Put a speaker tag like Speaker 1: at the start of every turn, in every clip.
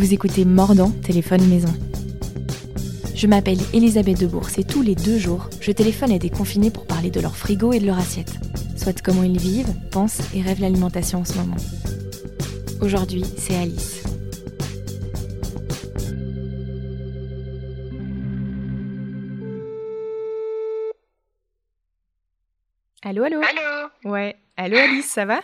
Speaker 1: Vous écoutez Mordant, téléphone maison. Je m'appelle Elisabeth Debourse et tous les deux jours, je téléphone à des confinés pour parler de leur frigo et de leur assiette. Soit comment ils vivent, pensent et rêvent l'alimentation en ce moment. Aujourd'hui, c'est Alice. Allô, allô
Speaker 2: Allô
Speaker 1: Ouais. Allô Alice, ça va?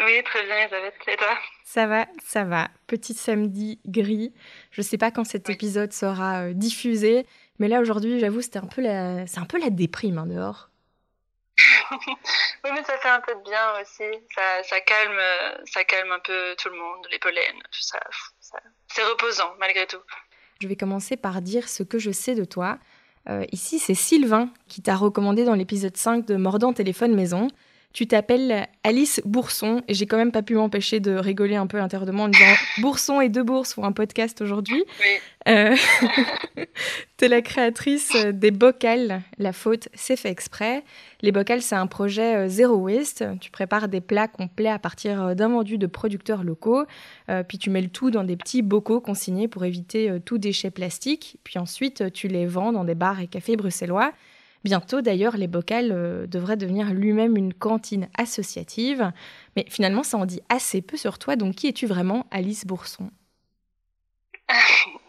Speaker 2: Oui, très bien, Elisabeth. Et toi?
Speaker 1: Ça va, ça va. Petit samedi gris. Je sais pas quand cet
Speaker 2: Oui.
Speaker 1: épisode sera euh, diffusé, mais là aujourd'hui, j'avoue, c'était un peu la, c'est un peu la déprime hein, dehors.
Speaker 2: Oui, mais ça fait un peu de bien aussi. Ça, ça calme, ça calme un peu tout le monde, les pollens, tout ça. ça- C'est reposant malgré tout.
Speaker 1: Je vais commencer par dire ce que je sais de toi. Euh, ici, c'est Sylvain qui t'a recommandé dans l'épisode 5 de Mordant téléphone maison. Tu t'appelles Alice Bourson et j'ai quand même pas pu m'empêcher de rigoler un peu intérieurement en disant Bourson et deux bourses font un podcast aujourd'hui.
Speaker 2: Oui.
Speaker 1: Euh, T'es la créatrice des Bocals. La faute, c'est fait exprès. Les Bocals, c'est un projet euh, zéro waste. Tu prépares des plats complets à partir euh, d'invendus de producteurs locaux. Euh, puis tu mets le tout dans des petits bocaux consignés pour éviter tout déchet plastique. Puis ensuite, tu les vends dans des bars et cafés bruxellois. Bientôt, d'ailleurs, les Bocals euh, devraient devenir lui-même une cantine associative. Mais finalement, ça en dit assez peu sur toi. Donc, qui es-tu vraiment, Alice Bourson?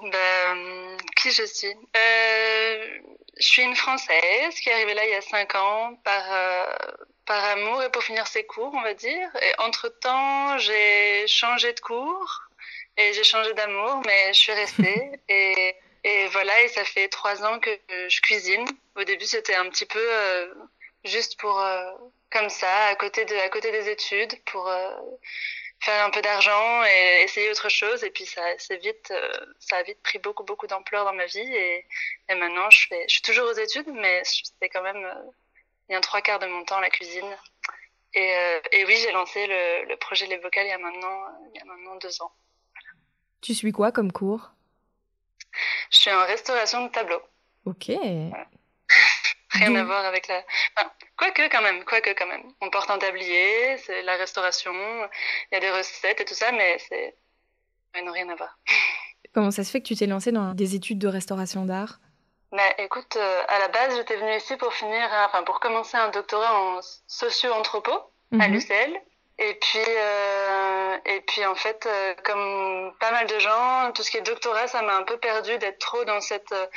Speaker 2: Ben, qui je suis? Euh, Je suis une Française qui est arrivée là il y a cinq ans par, euh, par amour et pour finir ses cours, on va dire. Et entre-temps, j'ai changé de cours et j'ai changé d'amour, mais je suis restée. et, et voilà, et ça fait trois ans que je cuisine. Au début, c'était un petit peu euh, juste pour, euh, comme ça, à côté, de, à côté des études, pour... euh, faire un peu d'argent et essayer autre chose. Et puis ça, c'est vite, euh, ça a vite pris beaucoup, beaucoup d'ampleur dans ma vie. Et, et maintenant, je, fais, je suis toujours aux études, mais c'est quand même euh, bien trois quarts de mon temps la cuisine. Et, euh, et oui, j'ai lancé le, le projet Les Vocales il y a maintenant, il y a maintenant deux ans.
Speaker 1: Tu suis quoi comme cours?
Speaker 2: Je suis en restauration de tableau.
Speaker 1: Ok.
Speaker 2: Rien à voir avec la. Enfin, quoique quand même, quoique quand même. On porte un tablier, c'est la restauration, il y a des recettes et tout ça, mais c'est. Mais non, rien à voir.
Speaker 1: Comment ça se fait que tu t'es lancée dans des études de restauration d'art?
Speaker 2: Écoute, euh, à la base, j'étais venue ici pour finir, un- enfin pour commencer un doctorat en socio-anthropo à
Speaker 1: Mhm.
Speaker 2: l'UCL. Et puis, euh, et puis en fait, euh, comme pas mal de gens, tout ce qui est doctorat, ça m'a un peu perdu d'être trop dans cette, euh,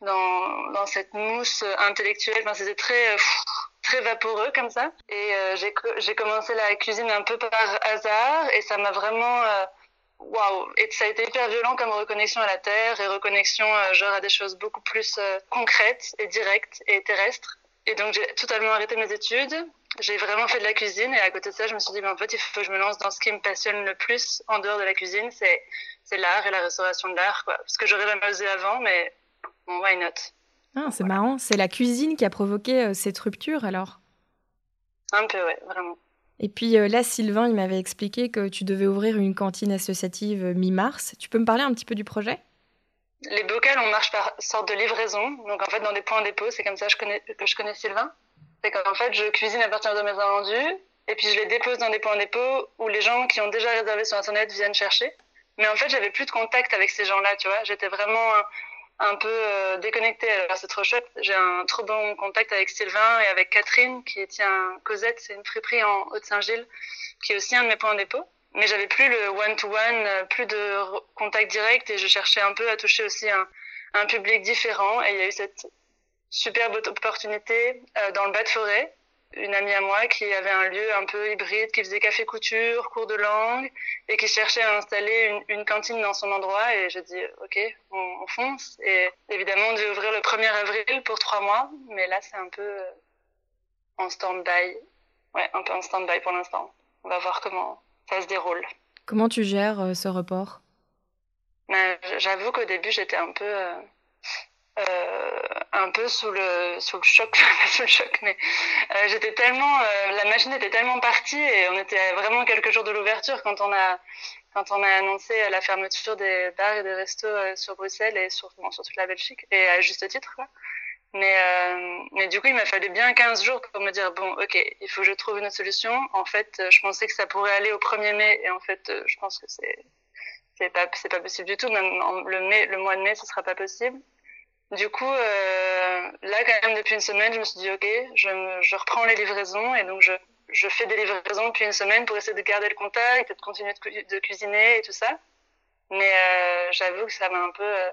Speaker 2: dans, dans cette mousse intellectuelle. Enfin, c'était très, euh, très vaporeux comme ça. Et euh, j'ai, j'ai commencé la cuisine un peu par hasard et ça m'a vraiment, euh, waouh! Et ça a été hyper violent comme reconnexion à la terre et reconnexion genre à des choses beaucoup plus concrètes et directes et terrestres. Et donc j'ai totalement arrêté mes études. J'ai vraiment fait de la cuisine et à côté de ça, je me suis dit, mais en fait, il faut que je me lance dans ce qui me passionne le plus en dehors de la cuisine, c'est c'est l'art et la restauration de l'art, quoi. Parce que j'aurais jamais osé avant, mais bon, why not?
Speaker 1: Ah, c'est marrant. C'est la cuisine qui a provoqué euh, cette rupture alors?
Speaker 2: Un peu, ouais, vraiment.
Speaker 1: Et puis euh, là, Sylvain, il m'avait expliqué que tu devais ouvrir une cantine associative euh, mi-mars. Tu peux me parler un petit peu du projet?
Speaker 2: Les bocals, on marche par sorte de livraison. Donc, en fait, dans des points dépôt, c'est comme ça que je connais, que je connais Sylvain. C'est qu'en fait, je cuisine à partir de mes invendus et puis je les dépose dans des points dépôt où les gens qui ont déjà réservé sur Internet viennent chercher. Mais en fait, j'avais plus de contact avec ces gens-là, tu vois. J'étais vraiment un, peu euh, déconnectée. Alors, c'est trop chouette. J'ai un trop bon contact avec Sylvain et avec Catherine qui tient Cosette, c'est une friperie en Haute-Saint-Gilles, qui est aussi un de mes points dépôt. Mais j'avais plus le one-to-one, euh, plus de contact direct et je cherchais un peu à toucher aussi un public différent. Et il y a eu cette superbe opportunité euh, dans le bas de forêt. Une amie à moi qui avait un lieu un peu hybride, qui faisait café couture, cours de langue, et qui cherchait à installer une, une cantine dans son endroit. Et j'ai dit, OK, on, on fonce. Et évidemment, on devait ouvrir le 1er avril pour trois mois, mais là, c'est un peu euh, en stand-by. Ouais, un peu en stand-by pour l'instant. On va voir comment ça se déroule.
Speaker 1: Comment tu gères euh, ce report?
Speaker 2: Mais j'avoue qu'au début, j'étais un peu, euh, un peu sous le, sous le choc, sous le choc, mais euh, j'étais tellement, euh, la machine était tellement partie et on était vraiment quelques jours de l'ouverture quand on a, quand on a annoncé la fermeture des bars et des restos euh, sur Bruxelles et sur, sur toute la Belgique et à juste titre. Mais, mais du coup, il m'a fallu bien 15 jours pour me dire, bon, ok, il faut que je trouve une solution. En fait, je pensais que ça pourrait aller au 1er mai et en fait, je pense que c'est c'est pas, pas possible du tout. Même le, mai, le mois de mai, ce sera pas possible. Du coup, euh, là, quand même, depuis une semaine, je me suis dit, OK, je, reprends les livraisons et donc je, fais des livraisons depuis une semaine pour essayer de garder le contact et de continuer de, cuisiner et tout ça. Mais euh, j'avoue que ça m'a un peu, euh,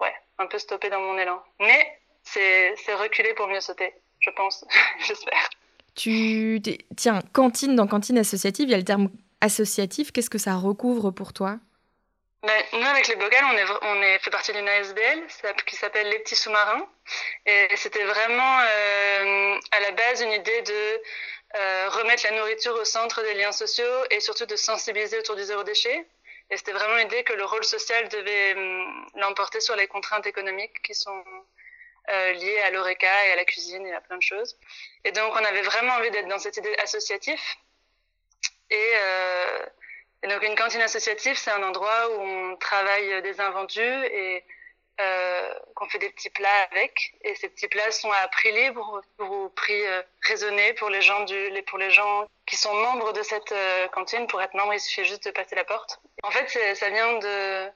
Speaker 2: ouais, un peu stoppé dans mon élan. Mais c'est reculé pour mieux sauter, je pense, j'espère.
Speaker 1: Tu tiens, cantine dans cantine associative, il y a le terme associatif. Qu'est-ce que ça recouvre pour toi?
Speaker 2: Ben, nous, avec les Bocales, on est, on est fait partie d'une ASBL qui s'appelle Les Petits Sous-Marins. Et c'était vraiment euh, à la base une idée de euh, remettre la nourriture au centre des liens sociaux et surtout de sensibiliser autour du zéro déchet. Et c'était vraiment l'idée que le rôle social devait hum, l'emporter sur les contraintes économiques qui sont euh, liées à l'ORECA et à la cuisine et à plein de choses. Et donc, on avait vraiment envie d'être dans cette idée associative. Et, euh, donc, une cantine associative, c'est un endroit où on travaille des invendus et euh, qu'on fait des petits plats avec. Et ces petits plats sont à prix libre ou prix euh, raisonné pour les gens du, pour les gens qui sont membres de cette euh, cantine. Pour être membre, il suffit juste de passer la porte. En fait, ça vient de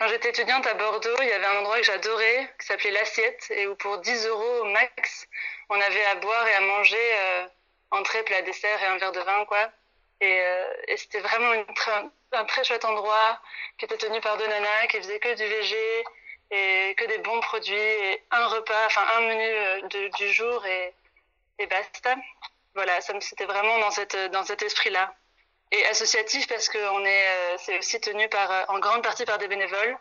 Speaker 2: quand j'étais étudiante à Bordeaux, il y avait un endroit que j'adorais qui s'appelait l'assiette et où pour 10 euros max, on avait à boire et à manger euh, entrée, plat, dessert et un verre de vin, quoi. Et, euh, et c'était vraiment un très chouette endroit qui était tenu par deux nanas qui faisaient que du végé et que des bons produits et un repas, enfin un menu euh, du jour et, et basta. Voilà, c'était vraiment dans cette dans cet esprit-là. Et associatif parce que on est euh, c'est aussi tenu par en grande partie par des bénévoles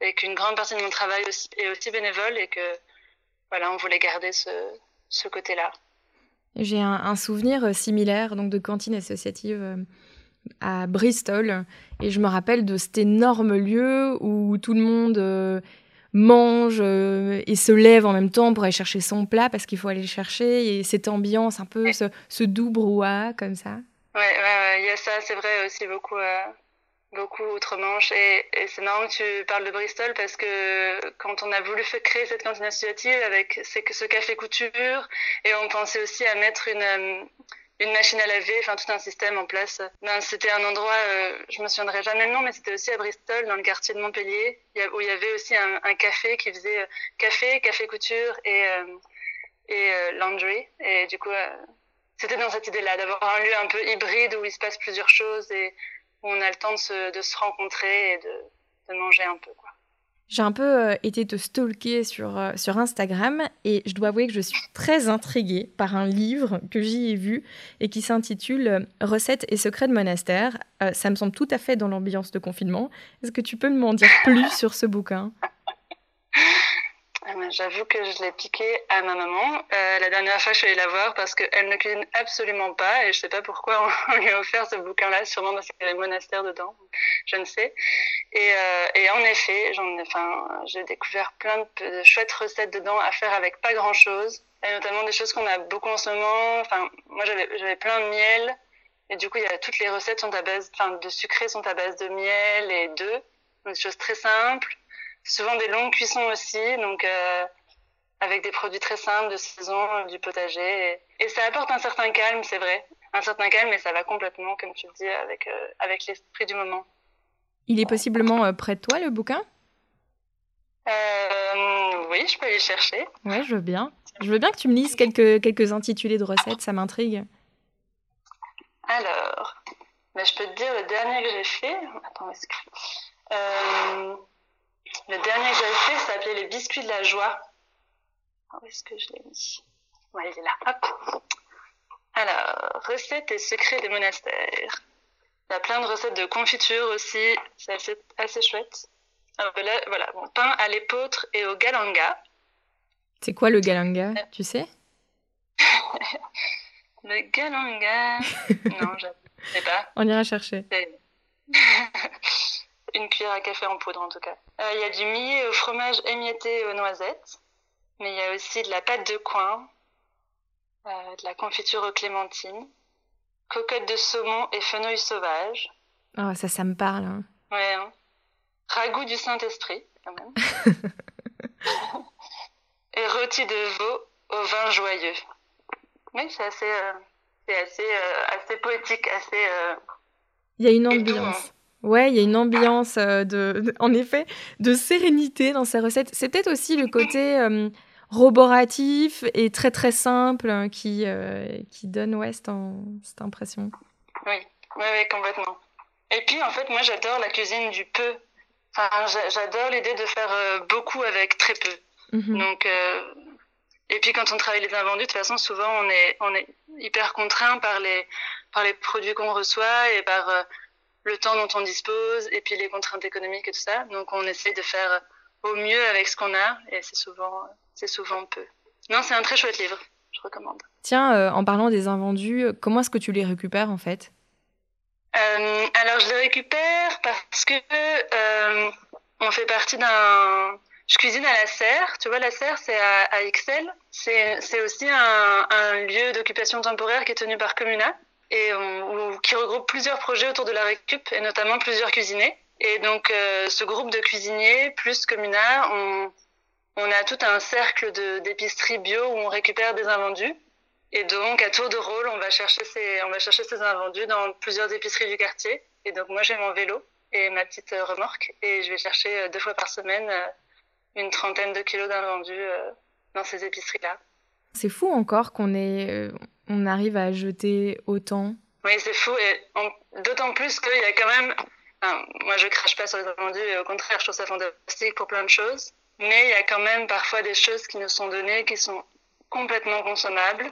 Speaker 2: et qu'une grande partie de mon travail est aussi bénévole et que voilà, on voulait garder ce, ce côté-là.
Speaker 1: J'ai un, un, souvenir similaire donc de cantine associative à Bristol. Et je me rappelle de cet énorme lieu où tout le monde mange euh, et se lève en même temps pour aller chercher son plat parce qu'il faut aller le chercher. Et cette ambiance un peu ce, ce doux brouhaha comme ça.
Speaker 2: Ouais, ouais, il y a ça, c'est vrai aussi beaucoup, euh, beaucoup outre-Manche et, et c'est marrant que tu parles de Bristol parce que quand on a voulu créer cette cantine associative avec ce café couture et on pensait aussi à mettre une euh, une machine à laver, enfin tout un système en place. Ben, c'était un endroit, euh, je me souviendrai jamais le nom, mais c'était aussi à Bristol, dans le quartier de Montpellier, où il y avait aussi un, café qui faisait euh, café, café couture et, euh, et laundry. Et du coup, c'était dans cette idée-là, d'avoir un lieu un peu hybride où il se passe plusieurs choses et où on a le temps de se, de se rencontrer et de, de manger un peu. Quoi.
Speaker 1: J'ai un peu euh, été te stalker sur, euh, sur Instagram et je dois avouer que je suis très intriguée par un livre que j'y ai vu et qui s'intitule euh, Recettes et secrets de monastère. ça me semble tout à fait dans l'ambiance de confinement. Est-ce que tu peux m'en dire plus sur ce bouquin?
Speaker 2: J'avoue que je l'ai piqué à ma maman. Euh, la dernière fois, je suis allée la voir parce qu'elle ne cuisine absolument pas et je sais pas pourquoi on, lui a offert ce bouquin-là, sûrement parce qu'il y avait monastère dedans, je ne sais. Et, euh, en effet, j'ai découvert plein de, chouettes recettes dedans à faire avec pas grand-chose, et notamment des choses qu'on a beaucoup en ce moment. Enfin, moi, j'avais, plein de miel et du coup, toutes les recettes sont à base, de sucré sont à base de miel et d'œufs, des choses très simples souvent des longues cuissons aussi, donc euh, avec des produits très simples de saison, du potager. Et, et ça apporte un certain calme, c'est vrai. Un certain calme, mais ça va complètement, comme tu le dis, avec, euh, avec l'esprit du moment.
Speaker 1: Il est possiblement euh, près de toi, le bouquin?
Speaker 2: Euh, Oui, je peux aller chercher.
Speaker 1: Ouais, je veux bien. Je veux bien que tu me lises quelques, quelques intitulés de recettes, ça m'intrigue.
Speaker 2: Alors, ben, je peux te dire le dernier que j'ai fait. Attends, est-ce que... Euh, le dernier que j'avais fait s'appelait les biscuits de la joie. Où est-ce que je l'ai mis Ouais, il est là. Hop. Alors, recettes et secrets des monastères. Il y a plein de recettes de confiture aussi. C'est assez, assez chouette. Alors là, voilà, bon, pain à l'épeautre et au galanga.
Speaker 1: C'est quoi le galanga, euh... tu sais?
Speaker 2: Le galanga. non, je ne sais pas.
Speaker 1: On ira chercher.
Speaker 2: Une cuillère à café en poudre en tout cas. Euh, il y a du millet au fromage émietté aux noisettes, mais il y a aussi de la pâte de coin, euh, de la confiture aux clémentines, cocottes de saumon et fenouil sauvage.
Speaker 1: Oh, ça, ça me parle. Hein.
Speaker 2: Ouais. Hein. Ragoût du Saint-Esprit, quand même. et rôti de veau au vin joyeux. Oui, c'est assez, euh, c'est assez, euh, assez poétique, assez.
Speaker 1: Il y a une ambiance. Ouais, il y a une ambiance de, en effet, de sérénité dans ces recettes. C'est peut-être aussi le côté roboratif et très très simple qui, qui donne ouais, cette, impression.
Speaker 2: Oui, oui, oui, complètement. Et puis en fait, moi j'adore la cuisine du peu. Enfin, j'adore l'idée de faire beaucoup avec très peu. Mhm. Donc, et puis quand on travaille les invendus, de toute façon, souvent on est, on est hyper contraint par les, par les produits qu'on reçoit et par euh, le temps dont on dispose et puis les contraintes économiques et tout ça. Donc on essaie de faire au mieux avec ce qu'on a et c'est souvent, c'est souvent peu. Non, c'est un très chouette livre, je recommande.
Speaker 1: Tiens, euh, en parlant des invendus, comment est-ce que tu les récupères en fait?
Speaker 2: Euh, Alors je les récupère parce que euh, on fait partie d'un je cuisine à la serre. Tu vois, la serre, c'est à, à Excel. C'est aussi un, un lieu d'occupation temporaire qui est tenu par Comuna et qui regroupe plusieurs projets autour de la récup et notamment plusieurs cuisiniers. Et donc, euh, ce groupe de cuisiniers plus Comuna, on, on a tout un cercle d'épicerie bio où on récupère des invendus. Et donc, à tour de rôle, on va chercher ces, on va chercher ces invendus dans plusieurs épiceries du quartier. Et donc, moi, j'ai mon vélo et ma petite remorque et je vais chercher euh, deux fois par semaine euh, une trentaine de kilos d'invendus euh, dans ces épiceries-là.
Speaker 1: C'est fou encore qu'on ait, euh, on arrive à jeter autant.
Speaker 2: Oui, c'est fou, et d'autant plus qu'il y a quand même. moi, je crache pas sur les invendus, et au contraire, je trouve ça fantastique pour plein de choses. Mais il y a quand même parfois des choses qui nous sont données qui sont complètement consommables.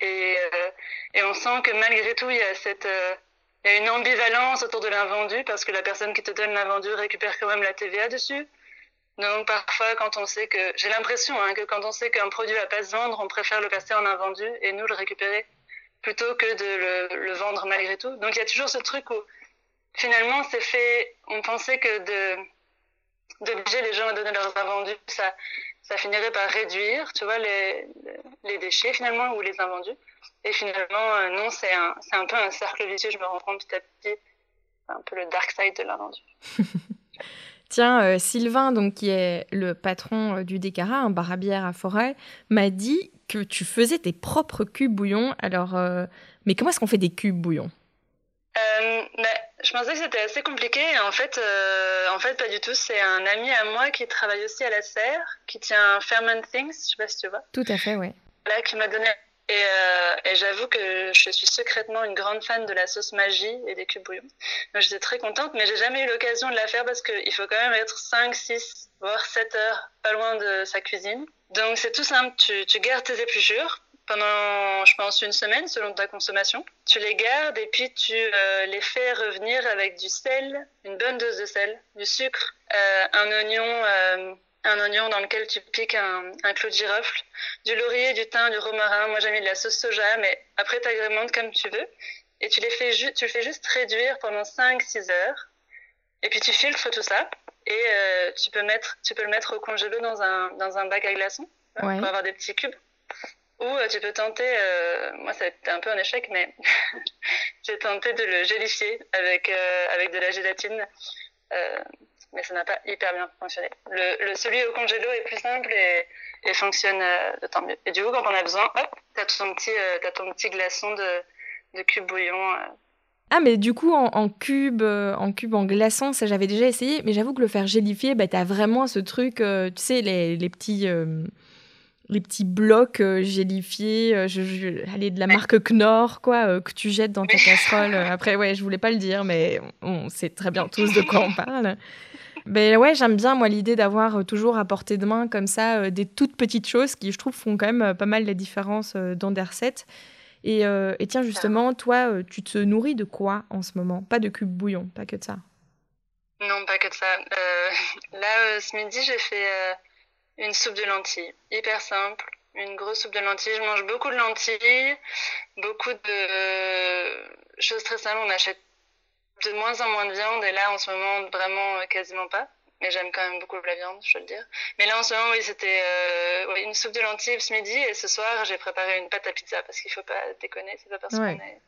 Speaker 2: Et, euh, et on sent que malgré tout, il y a cette. il y a une ambivalence autour de l'invendu parce que la personne qui te donne l'invendu récupère quand même la TVA dessus. Donc parfois, quand on sait que, j'ai l'impression hein, que quand on sait qu'un produit va pas se vendre, on préfère le passer en invendu et nous le récupérer plutôt que de le, vendre malgré tout. Donc il y a toujours ce truc où finalement c'est fait, on pensait que d'obliger les gens à donner leurs invendus, ça, finirait par réduire, tu vois, les, les déchets finalement ou les invendus. Et finalement, euh, non, c'est un, c'est un peu un cercle vicieux, je me rends compte petit à petit, un peu le dark side de l'invendu.
Speaker 1: Tiens, euh, Sylvain, donc, qui est le patron euh, du Décara, un bar à bière à Forêt, m'a dit que tu faisais tes propres cubes bouillon. Alors, euh, mais comment est-ce qu'on fait des cubes bouillon
Speaker 2: bah, Je pensais que c'était assez compliqué. En fait, en fait, pas du tout. C'est un ami à moi qui travaille aussi à la serre, qui tient Ferment Things, je sais pas si tu vois.
Speaker 1: Tout à fait, oui.
Speaker 2: Là, qui m'a donné et, euh, et j'avoue que je suis secrètement une grande fan de la sauce magie et des cubes bouillon. Donc j'étais très contente, mais j'ai jamais eu l'occasion de la faire parce qu'il faut quand même être 5, 6, voire 7 heures pas loin de sa cuisine. Donc c'est tout simple, tu, gardes tes épluchures pendant, je pense, une semaine selon ta consommation. Tu les gardes et puis tu euh, les fais revenir avec du sel, une bonne dose de sel, du sucre, euh, un oignon un oignon dans lequel tu piques un, un clou de girofle, du laurier, du thym, du romarin. Moi, j'ai mis de la sauce soja, mais après, tu agrémentes comme tu veux. Et tu, les fais tu le fais juste réduire pendant 5-6 heures. Et puis, tu filtres tout ça. Et euh, tu, peux mettre, tu peux le mettre au congélo dans un, dans un bac à glaçons pour avoir des petits cubes. Ou euh, tu peux tenter, euh, moi ça a été un peu un échec, mais j'ai tenté de le gélifier avec, euh, avec de la gélatine. Euh, mais ça n'a pas hyper bien fonctionné. Le, le, celui au congélo est plus simple et, et fonctionne euh, tant mieux. Et du coup, quand on a besoin, hop, t'as ton petit, euh, as ton petit glaçon de, de cube bouillon. Euh.
Speaker 1: Ah, mais du coup, en, en, cube, en cube en glaçon, ça j'avais déjà essayé, mais j'avoue que le faire gélifier, bah, t'as vraiment ce truc, tu sais, les, les petits les petits blocs euh, gélifiés, je, je, allez, de la marque Knorr, quoi, que tu jettes dans ta casserole. Après, ouais, je voulais pas le dire, mais on sait très bien tous de quoi on parle. Ben ouais, j'aime bien moi l'idée d'avoir euh, toujours à portée de main comme ça euh, des toutes petites choses qui je trouve font quand même euh, pas mal la différence dans des recettes. Et, et, tiens justement, toi, tu te nourris de quoi en ce moment? Pas de cube bouillon, pas que de ça.
Speaker 2: Non, pas que de ça. là, ce midi, j'ai fait une soupe de lentilles, hyper simple. Une grosse soupe de lentilles. Je mange beaucoup de lentilles, beaucoup de choses très simples. On achète de moins en moins de viande et là en ce moment vraiment euh, quasiment pas. Mais j'aime quand même beaucoup la viande, je veux le dire. Mais là en ce moment, oui, c'était euh, une soupe de lentilles ce midi et ce soir j'ai préparé une pâte à pizza parce qu'il faut pas déconner, c'est pas parce qu'on est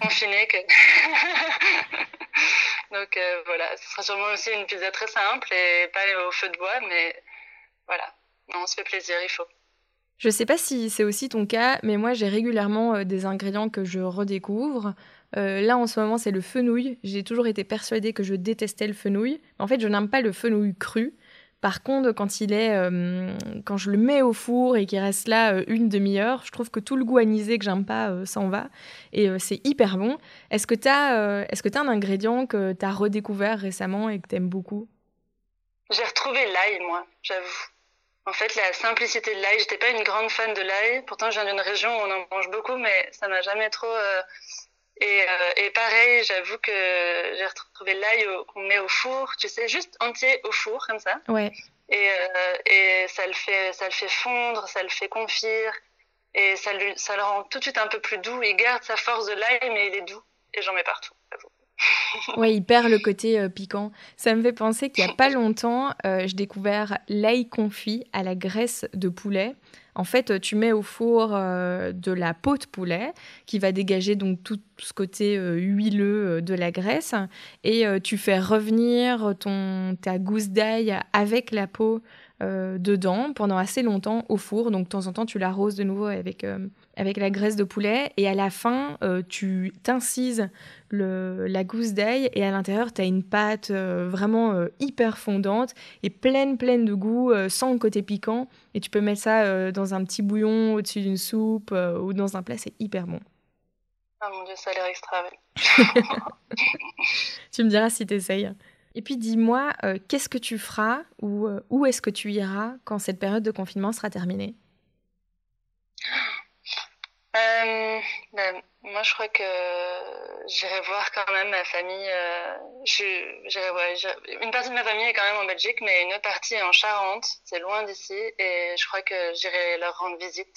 Speaker 2: confiné que. Donc euh, voilà, ce sera sûrement aussi une pizza très simple et pas au feu de bois, mais voilà, on se fait plaisir, il faut.
Speaker 1: Je sais pas si c'est aussi ton cas, mais moi j'ai régulièrement des ingrédients que je redécouvre là, en ce moment, c'est le fenouil. J'ai toujours été persuadée que je détestais le fenouil. En fait, je n'aime pas le fenouil cru. Par contre, quand il est, euh, quand je le mets au four et qu'il reste là euh, une demi-heure, je trouve que tout le goût anisé que j'aime pas euh, s'en va et c'est hyper bon. Est-ce que tu est-ce que as un ingrédient que tu as redécouvert récemment et que tu aimes beaucoup?
Speaker 2: J'ai retrouvé l'ail, moi, j'avoue. En fait, la simplicité de l'ail, j'étais pas une grande fan de l'ail. Pourtant, je viens d'une région où on en mange beaucoup, mais ça m'a jamais trop euh, et, pareil, j'avoue que j'ai retrouvé l'ail qu'on met au four, tu sais, juste entier au four, comme ça.
Speaker 1: Ouais.
Speaker 2: Et, euh, et ça, le fait, ça le fait fondre, ça le fait confire, et ça, lui, ça le rend tout de suite un peu plus doux. Il garde sa force de l'ail, mais il est doux. Et j'en mets partout,
Speaker 1: ouais, il perd le côté euh, piquant. Ça me fait penser qu'il n'y a pas longtemps, j'ai découvert l'ail confit à la graisse de poulet. En fait, tu mets au four euh, de la peau de poulet qui va dégager donc tout ce côté euh, huileux euh, de la graisse et tu fais revenir ton, ta gousse d'ail avec la peau dedans pendant assez longtemps au four. Donc de temps en temps, tu l'arroses de nouveau avec, avec la graisse de poulet et à la fin, tu t'incises la gousse d'ail et à l'intérieur, tu as une pâte vraiment hyper fondante et pleine, pleine de goût sans le côté piquant. Et tu peux mettre ça euh, dans un petit bouillon au-dessus d'une soupe euh, ou dans un plat, c'est hyper bon.
Speaker 2: Ah mon dieu, ça a l'air extra.
Speaker 1: tu me diras si tu essayes. Et puis dis-moi, euh, qu'est-ce que tu feras ou où est-ce que tu iras quand cette période de confinement sera terminée?
Speaker 2: Ben, Moi, je crois que j'irai voir quand même ma famille. Euh, une partie de ma famille est quand même en Belgique, mais une autre partie est en Charente. C'est loin d'ici. Et je crois que j'irai leur rendre visite.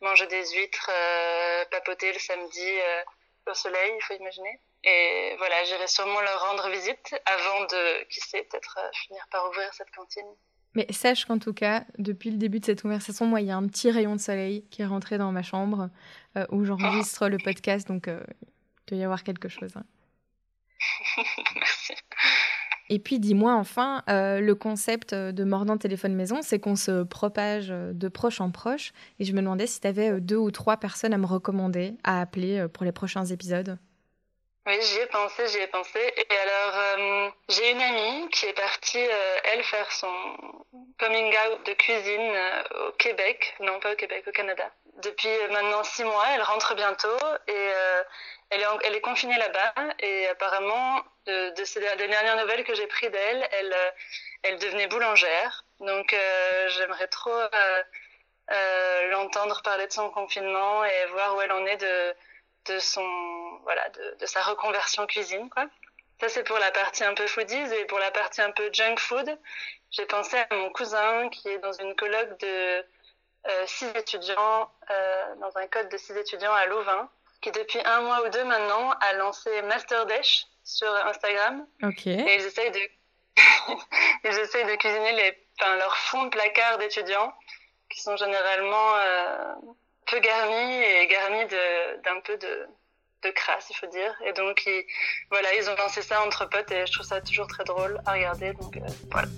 Speaker 2: Manger des huîtres, euh, papoter le samedi euh, au soleil, il faut imaginer. Et voilà, j'irai sûrement leur rendre visite avant de, qui sait, peut-être finir par ouvrir cette cantine.
Speaker 1: Mais sache qu'en tout cas, depuis le début de cette conversation, moi, il y a un petit rayon de soleil qui est rentré dans ma chambre où j'enregistre le podcast. Donc, doit y avoir quelque chose. Hein.
Speaker 2: Merci.
Speaker 1: Et puis dis-moi enfin, euh, le concept de Mordant Téléphone Maison, c'est qu'on se propage de proche en proche. Et je me demandais si tu avais euh, deux ou trois personnes à me recommander, à appeler euh, pour les prochains épisodes.
Speaker 2: Oui, j'y ai pensé, j'y ai pensé. Et alors, j'ai une amie qui est partie, elle, faire son coming out de cuisine au Québec. Non, pas au Québec, au Canada. Depuis maintenant six mois, elle rentre bientôt. Et elle est, elle est confinée là-bas et apparemment, de, ces dernières nouvelles que j'ai prises d'elle, elle, euh, elle devenait boulangère. Donc euh, j'aimerais trop euh, l'entendre parler de son confinement et voir où elle en est de, de son voilà de, de, sa reconversion cuisine quoi. Ça c'est pour la partie un peu foodies et pour la partie un peu junk food, j'ai pensé à mon cousin qui est dans une colloque de six étudiants dans un code de six étudiants à Louvain qui depuis un mois ou deux maintenant a lancé Master Dash sur Instagram. Et ils essayent de, ils essayent de cuisiner les, enfin, leurs fonds de placard d'étudiants, qui sont généralement euh, peu garnis et garnis d'un peu de, de crasse, il faut dire. Et donc, ils, voilà, ils ont lancé ça entre potes et je trouve ça toujours très drôle à regarder. Donc, euh, voilà.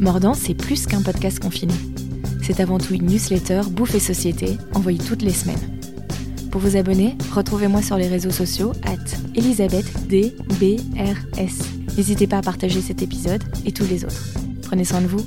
Speaker 1: Mordant, c'est plus qu'un podcast confiné. C'est avant tout une newsletter Bouffe et Société, envoyée toutes les semaines. Pour vous abonner, retrouvez-moi sur les réseaux sociaux at ElisabethDBRS. N'hésitez pas à partager cet épisode et tous les autres. Prenez soin de vous